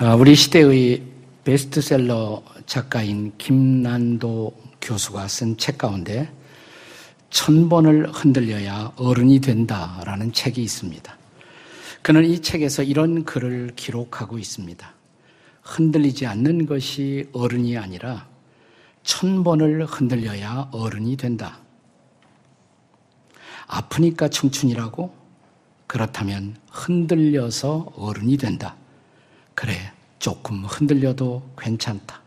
아, 우리 시대의 베스트셀러 작가인 김난도 교수가 쓴 책 가운데 천 번을 흔들려야 어른이 된다라는 책이 있습니다. 그는 이 책에서 이런 글을 기록하고 있습니다. 흔들리지 않는 것이 어른이 아니라 천 번을 흔들려야 어른이 된다. 아프니까 청춘이라고? 그렇다면 흔들려서 어른이 된다. 그래, 조금 흔들려도 괜찮다.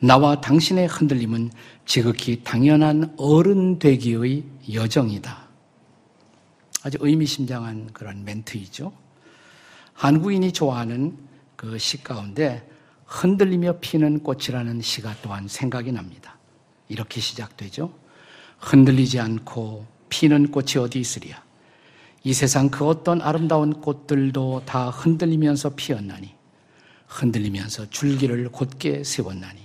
나와 당신의 흔들림은 지극히 당연한 어른 되기의 여정이다. 아주 의미심장한 그런 멘트이죠. 한국인이 좋아하는 그 시 가운데 흔들리며 피는 꽃이라는 시가 또한 생각이 납니다. 이렇게 시작되죠. 흔들리지 않고 피는 꽃이 어디 있으랴. 이 세상 그 어떤 아름다운 꽃들도 다 흔들리면서 피었나니 흔들리면서 줄기를 곧게 세웠나니.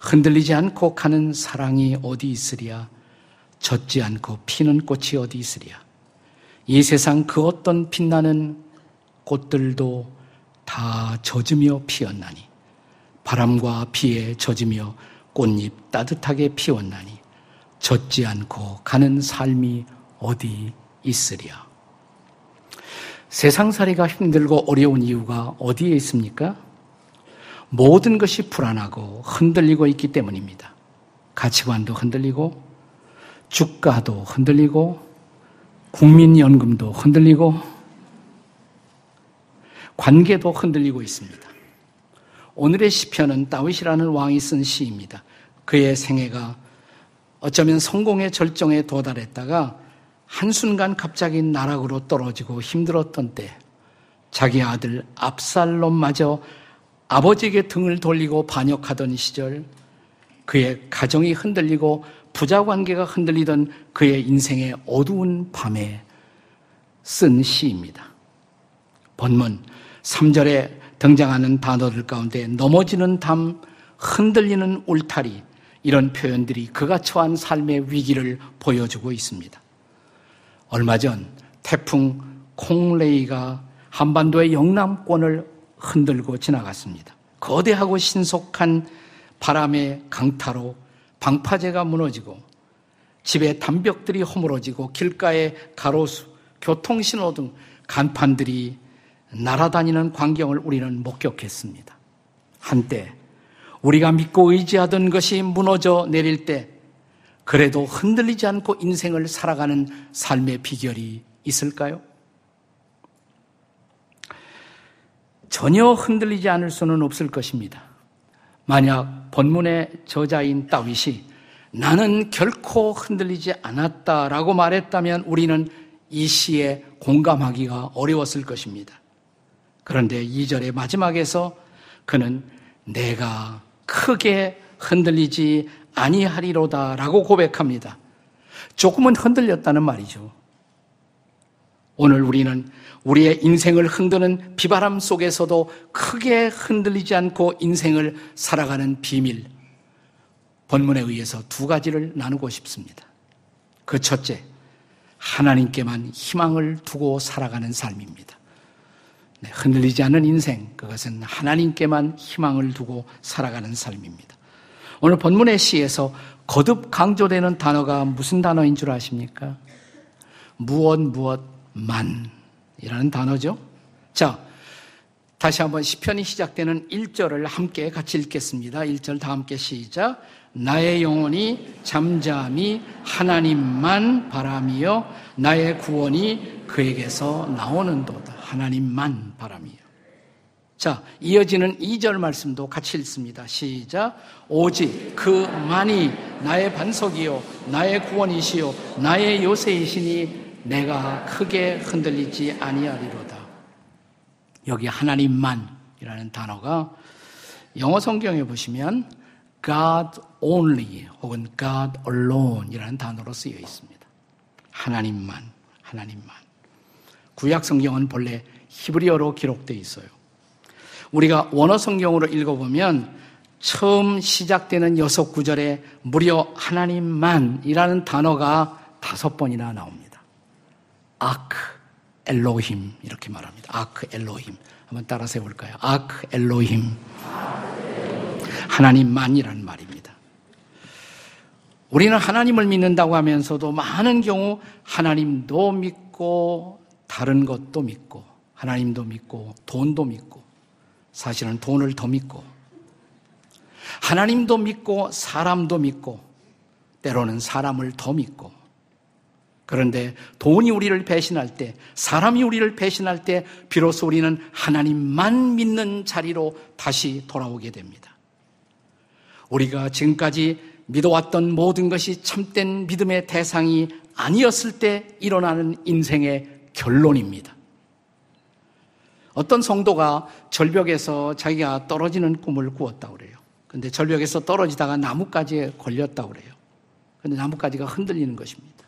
흔들리지 않고 가는 사랑이 어디 있으랴? 젖지 않고 피는 꽃이 어디 있으랴? 이 세상 그 어떤 빛나는 꽃들도 다 젖으며 피었나니. 바람과 비에 젖으며 꽃잎 따뜻하게 피웠나니. 젖지 않고 가는 삶이 어디 있으랴 세상살이가 힘들고 어려운 이유가 어디에 있습니까? 모든 것이 불안하고 흔들리고 있기 때문입니다. 가치관도 흔들리고, 주가도 흔들리고, 국민연금도 흔들리고, 관계도 흔들리고 있습니다. 오늘의 시편은 다윗이라는 왕이 쓴 시입니다. 그의 생애가 어쩌면 성공의 절정에 도달했다가 한순간 갑자기 나락으로 떨어지고 힘들었던 때 자기 아들 압살롬마저 아버지에게 등을 돌리고 반역하던 시절 그의 가정이 흔들리고 부자 관계가 흔들리던 그의 인생의 어두운 밤에 쓴 시입니다. 본문 3절에 등장하는 단어들 가운데 넘어지는 담, 흔들리는 울타리 이런 표현들이 그가 처한 삶의 위기를 보여주고 있습니다. 얼마 전 태풍 콩레이가 한반도의 영남권을 흔들고 지나갔습니다. 거대하고 신속한 바람의 강타로 방파제가 무너지고 집의 담벽들이 허물어지고 길가의 가로수, 교통신호 등 간판들이 날아다니는 광경을 우리는 목격했습니다. 한때 우리가 믿고 의지하던 것이 무너져 내릴 때 그래도 흔들리지 않고 인생을 살아가는 삶의 비결이 있을까요? 전혀 흔들리지 않을 수는 없을 것입니다. 만약 본문의 저자인 다윗이 나는 결코 흔들리지 않았다라고 말했다면 우리는 이 시에 공감하기가 어려웠을 것입니다. 그런데 2절의 마지막에서 그는 내가 크게 흔들리지 아니하리로다라고 고백합니다. 조금은 흔들렸다는 말이죠. 오늘 우리는 우리의 인생을 흔드는 비바람 속에서도 크게 흔들리지 않고 인생을 살아가는 비밀, 본문에 의해서 두 가지를 나누고 싶습니다. 그 첫째, 하나님께만 희망을 두고 살아가는 삶입니다. 네, 흔들리지 않는 인생, 그것은 하나님께만 희망을 두고 살아가는 삶입니다. 오늘 본문의 시에서 거듭 강조되는 단어가 무슨 단어인 줄 아십니까? 무엇 무엇만이라는 단어죠. 자, 다시 한번 시편이 시작되는 1절을 함께 같이 읽겠습니다. 1절 다 함께 시작. 나의 영혼이 잠잠히 하나님만 바람이요 나의 구원이 그에게서 나오는도다. 하나님만 바람이요. 자, 이어지는 2절 말씀도 같이 읽습니다. 시작. 오직 그만이 나의 반석이요, 나의 구원이시요, 나의 요새이시니 내가 크게 흔들리지 아니하리로다. 여기 하나님만이라는 단어가 영어 성경에 보시면 God only 혹은 God alone이라는 단어로 쓰여 있습니다. 하나님만, 하나님만. 구약 성경은 본래 히브리어로 기록되어 있어요. 우리가 원어 성경으로 읽어보면 처음 시작되는 여섯 구절에 무려 하나님만이라는 단어가 다섯 번이나 나옵니다. 아크 엘로힘 이렇게 말합니다. 아크 엘로힘 한번 따라서 해볼까요? 아크 엘로힘. 하나님만이라는 말입니다. 우리는 하나님을 믿는다고 하면서도 많은 경우 하나님도 믿고 다른 것도 믿고 하나님도 믿고 돈도 믿고 사실은 돈을 더 믿고 하나님도 믿고 사람도 믿고 때로는 사람을 더 믿고 그런데 돈이 우리를 배신할 때, 사람이 우리를 배신할 때, 비로소 우리는 하나님만 믿는 자리로 다시 돌아오게 됩니다. 우리가 지금까지 믿어왔던 모든 것이 참된 믿음의 대상이 아니었을 때 일어나는 인생의 결론입니다. 어떤 성도가 절벽에서 자기가 떨어지는 꿈을 꾸었다고 그래요. 근데 절벽에서 떨어지다가 나뭇가지에 걸렸다고 그래요. 근데 나뭇가지가 흔들리는 것입니다.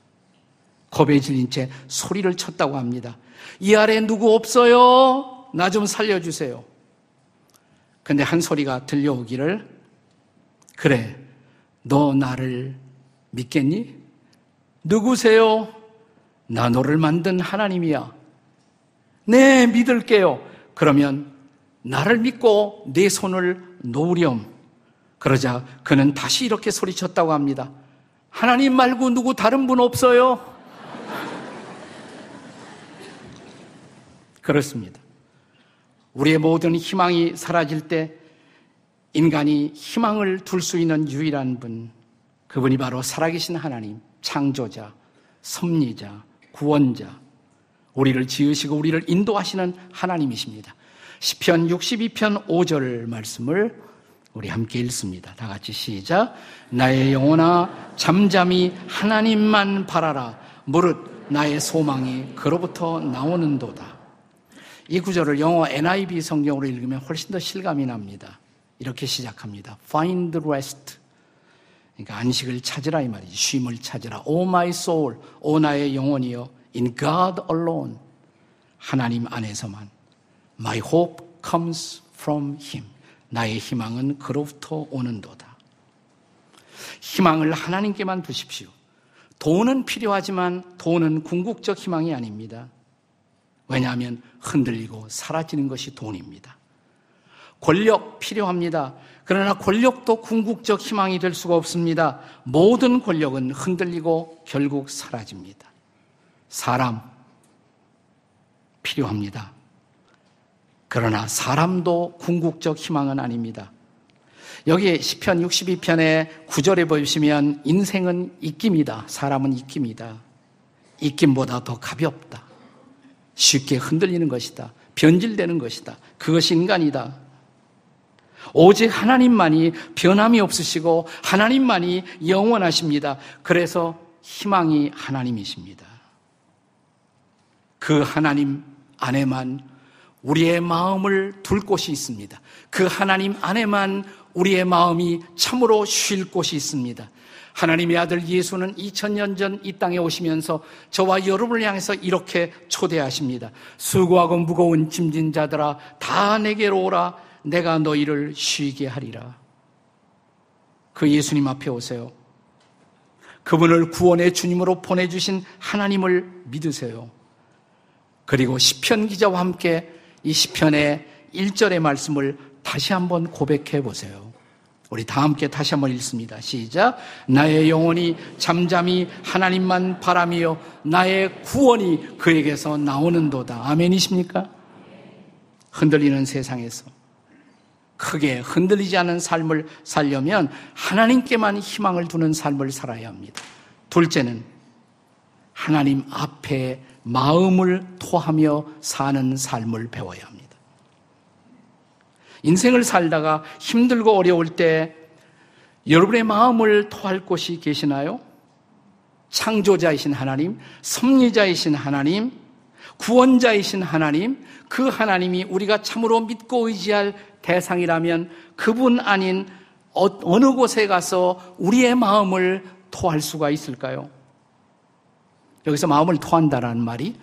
겁에 질린 채 소리를 쳤다고 합니다. 이 아래 누구 없어요? 나 좀 살려주세요. 근데 한 소리가 들려오기를, 그래, 너 나를 믿겠니? 누구세요? 나 너를 만든 하나님이야. 네, 믿을게요. 그러면 나를 믿고 내 손을 놓으렴. 그러자 그는 다시 이렇게 소리쳤다고 합니다. 하나님 말고 누구 다른 분 없어요? 그렇습니다. 우리의 모든 희망이 사라질 때 인간이 희망을 둘 수 있는 유일한 분, 그분이 바로 살아계신 하나님, 창조자, 섭리자, 구원자, 우리를 지으시고 우리를 인도하시는 하나님이십니다. 시편 62편 5절 말씀을 우리 함께 읽습니다. 다 같이 시작. 나의 영혼아 잠잠히 하나님만 바라라. 무릇 나의 소망이 그로부터 나오는도다. 이 구절을 영어 NIV 성경으로 읽으면 훨씬 더 실감이 납니다. 이렇게 시작합니다. Find rest. 그러니까 안식을 찾으라 이 말이지. 쉼을 찾으라. O my soul, 오 나의 영혼이여. In God alone. 하나님 안에서만. My hope comes from Him. 나의 희망은 그로부터 오는도다. 희망을 하나님께만 두십시오. 돈은 필요하지만 돈은 궁극적 희망이 아닙니다. 왜냐하면 흔들리고 사라지는 것이 돈입니다. 권력 필요합니다. 그러나 권력도 궁극적 희망이 될 수가 없습니다. 모든 권력은 흔들리고 결국 사라집니다. 사람 필요합니다. 그러나 사람도 궁극적 희망은 아닙니다. 여기 10편 62편의 9절에 보시면 인생은 입김이다. 사람은 입김이다. 입김보다 더 가볍다. 쉽게 흔들리는 것이다. 변질되는 것이다. 그것이 인간이다. 오직 하나님만이 변함이 없으시고 하나님만이 영원하십니다. 그래서 희망이 하나님이십니다. 그 하나님 안에만 우리의 마음을 둘 곳이 있습니다. 그 하나님 안에만 우리의 마음이 참으로 쉴 곳이 있습니다. 하나님의 아들 예수는 2000년 전 이 땅에 오시면서 저와 여러분을 향해서 이렇게 초대하십니다. 수고하고 무거운 짐진 자들아 다 내게로 오라 내가 너희를 쉬게 하리라. 그 예수님 앞에 오세요. 그분을 구원의 주님으로 보내주신 하나님을 믿으세요. 그리고 시편 기자와 함께 이 시편의 1절의 말씀을 다시 한번 고백해 보세요. 우리 다 함께 다시 한번 읽습니다. 시작. 나의 영혼이 잠잠히 하나님만 바라며 나의 구원이 그에게서 나오는도다. 아멘이십니까? 흔들리는 세상에서 크게 흔들리지 않은 삶을 살려면 하나님께만 희망을 두는 삶을 살아야 합니다. 둘째는 하나님 앞에 마음을 토하며 사는 삶을 배워야 합니다. 인생을 살다가 힘들고 어려울 때 여러분의 마음을 토할 곳이 계시나요? 창조자이신 하나님, 섭리자이신 하나님, 구원자이신 하나님, 그 하나님이 우리가 참으로 믿고 의지할 대상이라면 그분 아닌 어, 어느 곳에 가서 우리의 마음을 토할 수가 있을까요? 여기서 마음을 토한다라는 말이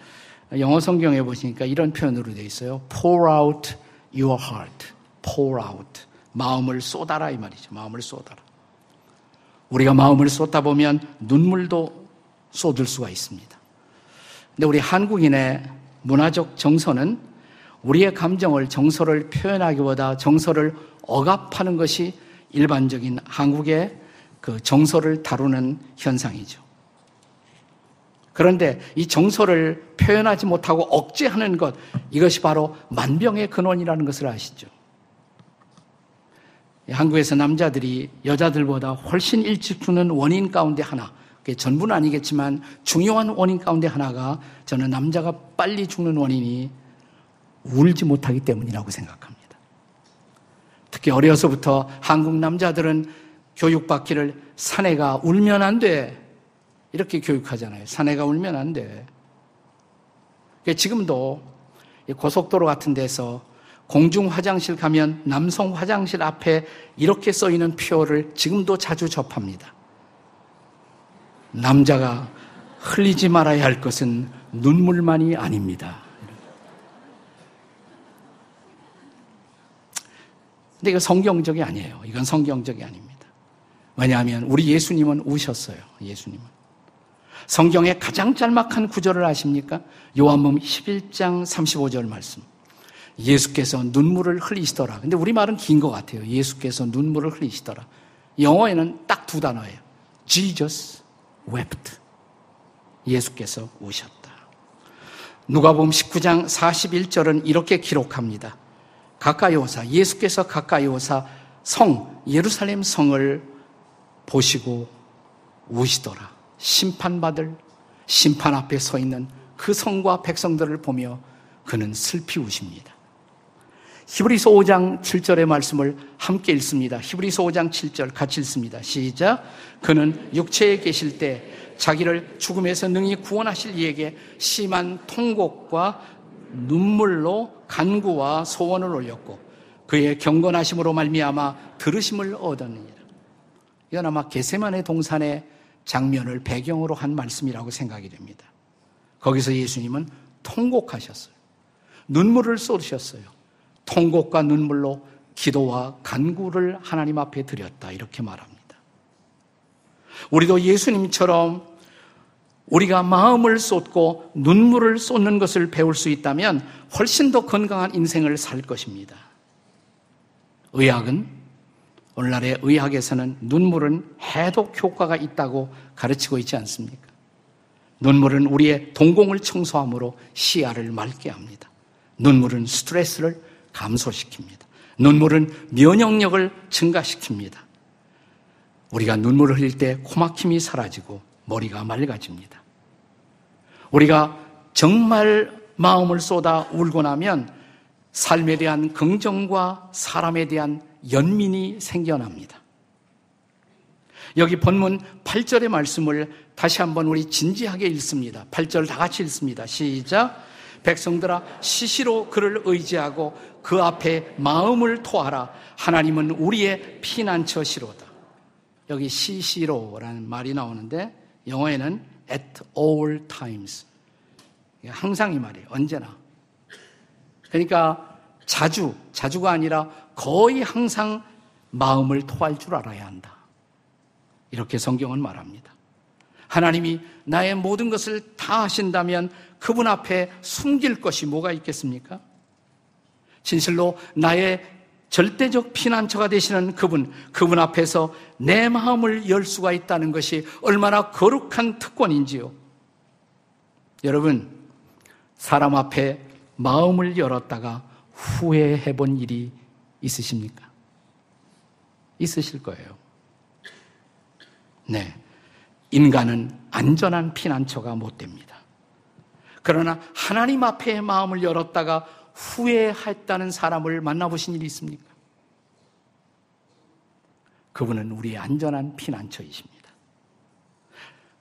영어 성경에 보시니까 이런 표현으로 되어 있어요. pour out your heart. pour out. 마음을 쏟아라 이 말이죠. 마음을 쏟아라. 우리가 마음을 쏟다 보면 눈물도 쏟을 수가 있습니다. 근데 우리 한국인의 문화적 정서는 우리의 감정을 정서를 표현하기보다 정서를 억압하는 것이 일반적인 한국의 그 정서를 다루는 현상이죠. 그런데 이 정서를 표현하지 못하고 억제하는 것, 이것이 바로 만병의 근원이라는 것을 아시죠? 한국에서 남자들이 여자들보다 훨씬 일찍 죽는 원인 가운데 하나, 전부는 아니겠지만 중요한 원인 가운데 하나가 저는 남자가 빨리 죽는 원인이 울지 못하기 때문이라고 생각합니다. 특히 어려서부터 한국 남자들은 교육받기를 사내가 울면 안 돼. 이렇게 교육하잖아요. 사내가 울면 안 돼. 지금도 고속도로 같은 데서 공중 화장실 가면 남성 화장실 앞에 이렇게 써 있는 표를 지금도 자주 접합니다. 남자가 흘리지 말아야 할 것은 눈물만이 아닙니다. 근데 이거 성경적이 아니에요. 이건 성경적이 아닙니다. 왜냐하면 우리 예수님은 우셨어요. 예수님은. 성경의 가장 짤막한 구절을 아십니까? 요한복음 11장 35절 말씀. 예수께서 눈물을 흘리시더라. 근데 우리말은 긴 것 같아요. 예수께서 눈물을 흘리시더라. 영어에는 딱 두 단어예요. Jesus wept. 예수께서 우셨다. 누가복음 19장 41절은 이렇게 기록합니다. 가까이 오사 예수께서 가까이 오사 성 예루살렘 성을 보시고 우시더라. 심판받을 심판 앞에 서 있는 그 성과 백성들을 보며 그는 슬피 우십니다. 히브리서 5장 7절의 말씀을 함께 읽습니다. 히브리서 5장 7절 같이 읽습니다. 시작. 그는 육체에 계실 때 자기를 죽음에서 능히 구원하실 이에게 심한 통곡과 눈물로 간구와 소원을 올렸고 그의 경건하심으로 말미암아 들으심을 얻었느니라. 이건 아마 게세만의 동산의 장면을 배경으로 한 말씀이라고 생각이 됩니다. 거기서 예수님은 통곡하셨어요. 눈물을 쏟으셨어요. 통곡과 눈물로 기도와 간구를 하나님 앞에 드렸다. 이렇게 말합니다. 우리도 예수님처럼 우리가 마음을 쏟고 눈물을 쏟는 것을 배울 수 있다면 훨씬 더 건강한 인생을 살 것입니다. 의학은 오늘날의 의학에서는 눈물은 해독 효과가 있다고 가르치고 있지 않습니까? 눈물은 우리의 동공을 청소함으로 시야를 맑게 합니다. 눈물은 스트레스를 감소시킵니다. 눈물은 면역력을 증가시킵니다. 우리가 눈물을 흘릴 때 코막힘이 사라지고 머리가 맑아집니다. 우리가 정말 마음을 쏟아 울고 나면 삶에 대한 긍정과 사람에 대한 연민이 생겨납니다. 여기 본문 8절의 말씀을 다시 한번 우리 진지하게 읽습니다. 8절 다 같이 읽습니다. 시작. 백성들아 시시로 그를 의지하고 그 앞에 마음을 토하라. 하나님은 우리의 피난처시로다. 여기 시시로라는 말이 나오는데 영어에는 at all times. 항상 이 말이에요. 언제나. 그러니까 자주, 자주가 아니라 거의 항상 마음을 토할 줄 알아야 한다. 이렇게 성경은 말합니다. 하나님이 나의 모든 것을 다 하신다면 그분 앞에 숨길 것이 뭐가 있겠습니까? 진실로 나의 절대적 피난처가 되시는 그분, 그분 앞에서 내 마음을 열 수가 있다는 것이 얼마나 거룩한 특권인지요. 여러분, 사람 앞에 마음을 열었다가 후회해 본 일이 있으십니까? 있으실 거예요. 네. 인간은 안전한 피난처가 못 됩니다. 그러나 하나님 앞에 마음을 열었다가 후회했다는 사람을 만나보신 일이 있습니까? 그분은 우리의 안전한 피난처이십니다.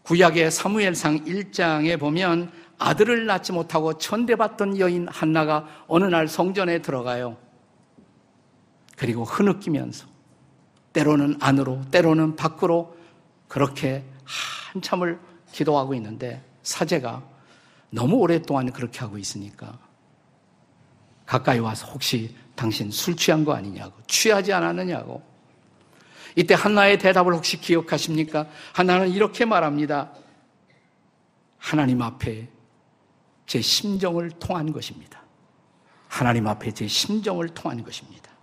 구약의 사무엘상 1장에 보면 아들을 낳지 못하고 천대받던 여인 한나가 어느 날 성전에 들어가요. 그리고 흐느끼면서 때로는 안으로 때로는 밖으로 그렇게 한참을 기도하고 있는데 사제가 너무 오랫동안 그렇게 하고 있으니까 가까이 와서 혹시 당신 술 취한 거 아니냐고, 취하지 않았느냐고. 이때 한나의 대답을 혹시 기억하십니까? 한나는 이렇게 말합니다. 하나님 앞에 제 심정을 통한 것입니다. 하나님 앞에 제 심정을 통한 것입니다.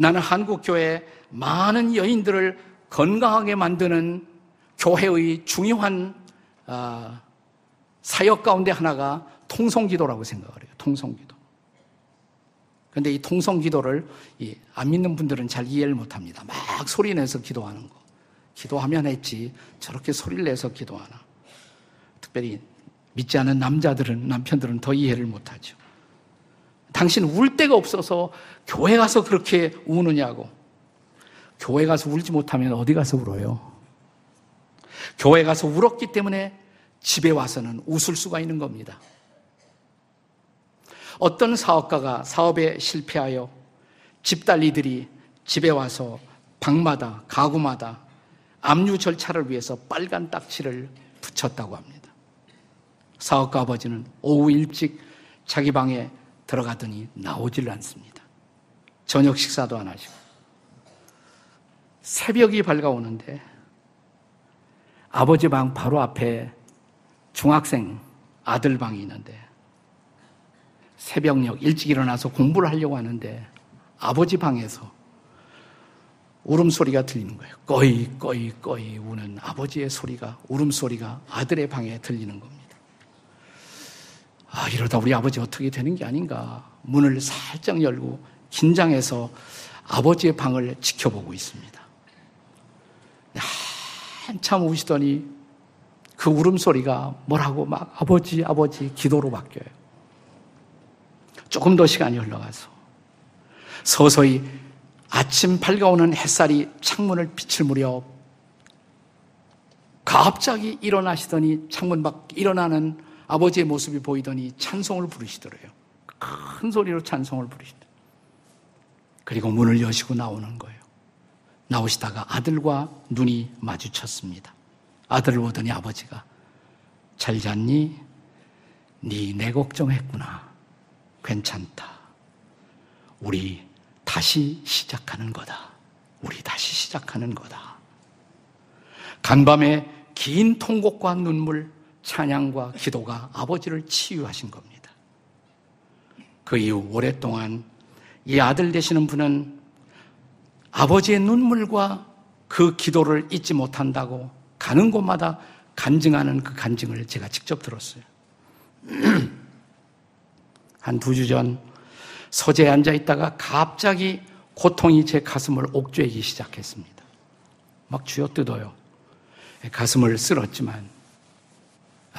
나는 한국 교회 많은 여인들을 건강하게 만드는 교회의 중요한 아, 사역 가운데 하나가 통성기도라고 생각을 해요. 통성기도. 그런데 이 통성기도를 안 믿는 분들은 잘 이해를 못합니다. 막 소리 내서 기도하는 거. 기도하면 했지 저렇게 소리를 내서 기도하나. 특별히 믿지 않은 남자들은 남편들은 더 이해를 못하죠. 당신 울 데가 없어서 교회 가서 그렇게 우느냐고. 교회 가서 울지 못하면 어디 가서 울어요? 교회 가서 울었기 때문에 집에 와서는 웃을 수가 있는 겁니다. 어떤 사업가가 사업에 실패하여 집달리들이 집에 와서 방마다 가구마다 압류 절차를 위해서 빨간 딱지를 붙였다고 합니다. 사업가 아버지는 오후 일찍 자기 방에 들어가더니 나오질 않습니다. 저녁 식사도 안 하시고. 새벽이 밝아오는데 아버지 방 바로 앞에 중학생 아들 방이 있는데 새벽녘 일찍 일어나서 공부를 하려고 하는데 아버지 방에서 울음소리가 들리는 거예요. 꺼이, 꺼이, 꺼이 우는 아버지의 소리가, 울음소리가 아들의 방에 들리는 겁니다. 아, 이러다 우리 아버지 어떻게 되는 게 아닌가. 문을 살짝 열고 긴장해서 아버지의 방을 지켜보고 있습니다. 한참 우시더니 그 울음소리가 뭐라고 막 아버지, 아버지 기도로 바뀌어요. 조금 더 시간이 흘러가서 서서히 아침 밝아오는 햇살이 창문을 비칠 무렵 갑자기 일어나시더니 창문 밖 일어나는 아버지의 모습이 보이더니 찬송을 부르시더래요. 큰 소리로 찬송을 부르시더래요. 그리고 문을 여시고 나오는 거예요. 나오시다가 아들과 눈이 마주쳤습니다. 아들을 보더니 아버지가 잘 잤니? 네 내 걱정했구나. 괜찮다. 우리 다시 시작하는 거다. 우리 다시 시작하는 거다. 간밤에 긴 통곡과 눈물, 찬양과 기도가 아버지를 치유하신 겁니다. 그 이후 오랫동안 이 아들 되시는 분은 아버지의 눈물과 그 기도를 잊지 못한다고 가는 곳마다 간증하는 그 간증을 제가 직접 들었어요. 한 두 주 전 서재에 앉아 있다가 갑자기 고통이 제 가슴을 옥죄기 시작했습니다. 막 쥐어뜯어요. 가슴을 쓸었지만 아,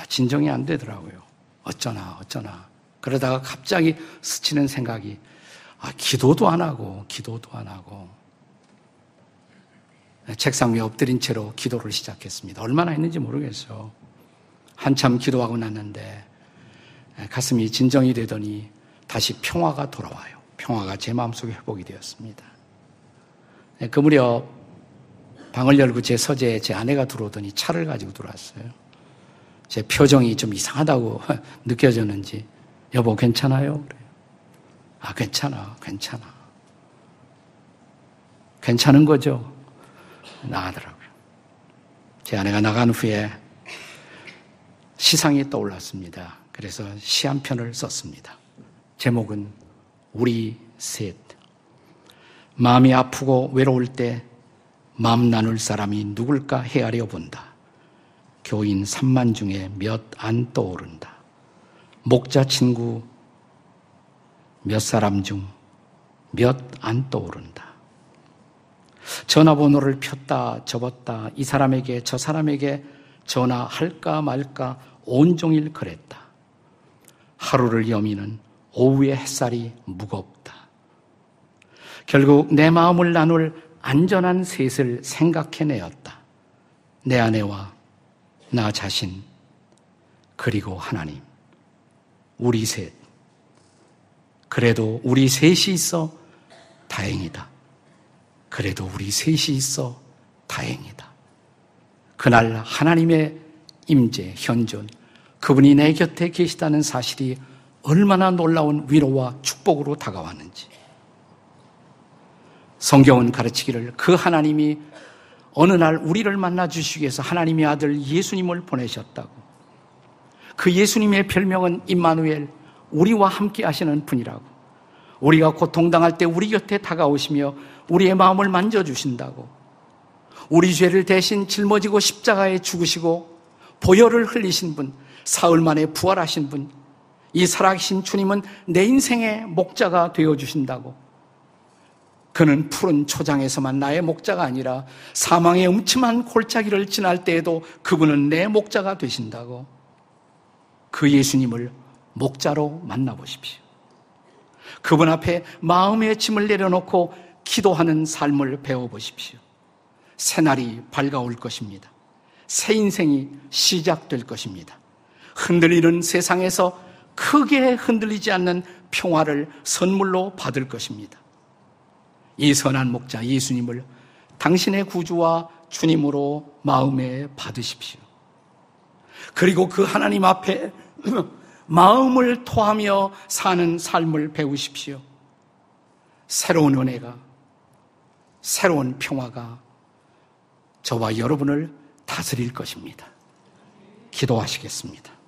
진정이 안 되더라고요. 어쩌나 어쩌나. 그러다가 갑자기 스치는 생각이 아, 기도도 안 하고 기도도 안 하고 책상 위에 엎드린 채로 기도를 시작했습니다. 얼마나 했는지 모르겠어. 한참 기도하고 났는데 가슴이 진정이 되더니 다시 평화가 돌아와요. 평화가 제 마음속에 회복이 되었습니다. 네, 그 무렵 방을 열고 제 서재에 제 아내가 들어오더니 차를 가지고 들어왔어요. 제 표정이 좀 이상하다고 느껴졌는지 여보 괜찮아요? 아 괜찮아 괜찮아 괜찮은 거죠. 나가더라고요. 제 아내가 나간 후에 시상이 떠올랐습니다. 그래서 시 한 편을 썼습니다. 제목은 우리 셋. 마음이 아프고 외로울 때 마음 나눌 사람이 누굴까 헤아려 본다. 교인 3만 중에 몇 안 떠오른다. 목자 친구 몇 사람 중 몇 안 떠오른다. 전화번호를 폈다 접었다 이 사람에게 저 사람에게 전화할까 말까 온종일 그랬다. 하루를 여미는 오후의 햇살이 무겁다. 결국 내 마음을 나눌 안전한 셋을 생각해내었다. 내 아내와 나 자신, 그리고 하나님. 우리 셋. 그래도 우리 셋이 있어 다행이다. 그래도 우리 셋이 있어 다행이다. 그날 하나님의 임재, 현존, 그분이 내 곁에 계시다는 사실이 얼마나 놀라운 위로와 축복으로 다가왔는지. 성경은 가르치기를 그 하나님이 어느 날 우리를 만나 주시기 위해서 하나님의 아들 예수님을 보내셨다고. 그 예수님의 별명은 임마누엘, 우리와 함께 하시는 분이라고. 우리가 고통당할 때 우리 곁에 다가오시며 우리의 마음을 만져주신다고. 우리 죄를 대신 짊어지고 십자가에 죽으시고 보혈을 흘리신 분, 사흘 만에 부활하신 분, 이 살아계신 주님은 내 인생의 목자가 되어 주신다고. 그는 푸른 초장에서만 나의 목자가 아니라 사망의 음침한 골짜기를 지날 때에도 그분은 내 목자가 되신다고. 그 예수님을 목자로 만나보십시오. 그분 앞에 마음의 짐을 내려놓고 기도하는 삶을 배워보십시오. 새날이 밝아올 것입니다. 새 인생이 시작될 것입니다. 흔들리는 세상에서 크게 흔들리지 않는 평화를 선물로 받을 것입니다. 이 선한 목자 예수님을 당신의 구주와 주님으로 마음에 받으십시오. 그리고 그 하나님 앞에 마음을 토하며 사는 삶을 배우십시오. 새로운 은혜가, 새로운 평화가 저와 여러분을 다스릴 것입니다. 기도하시겠습니다.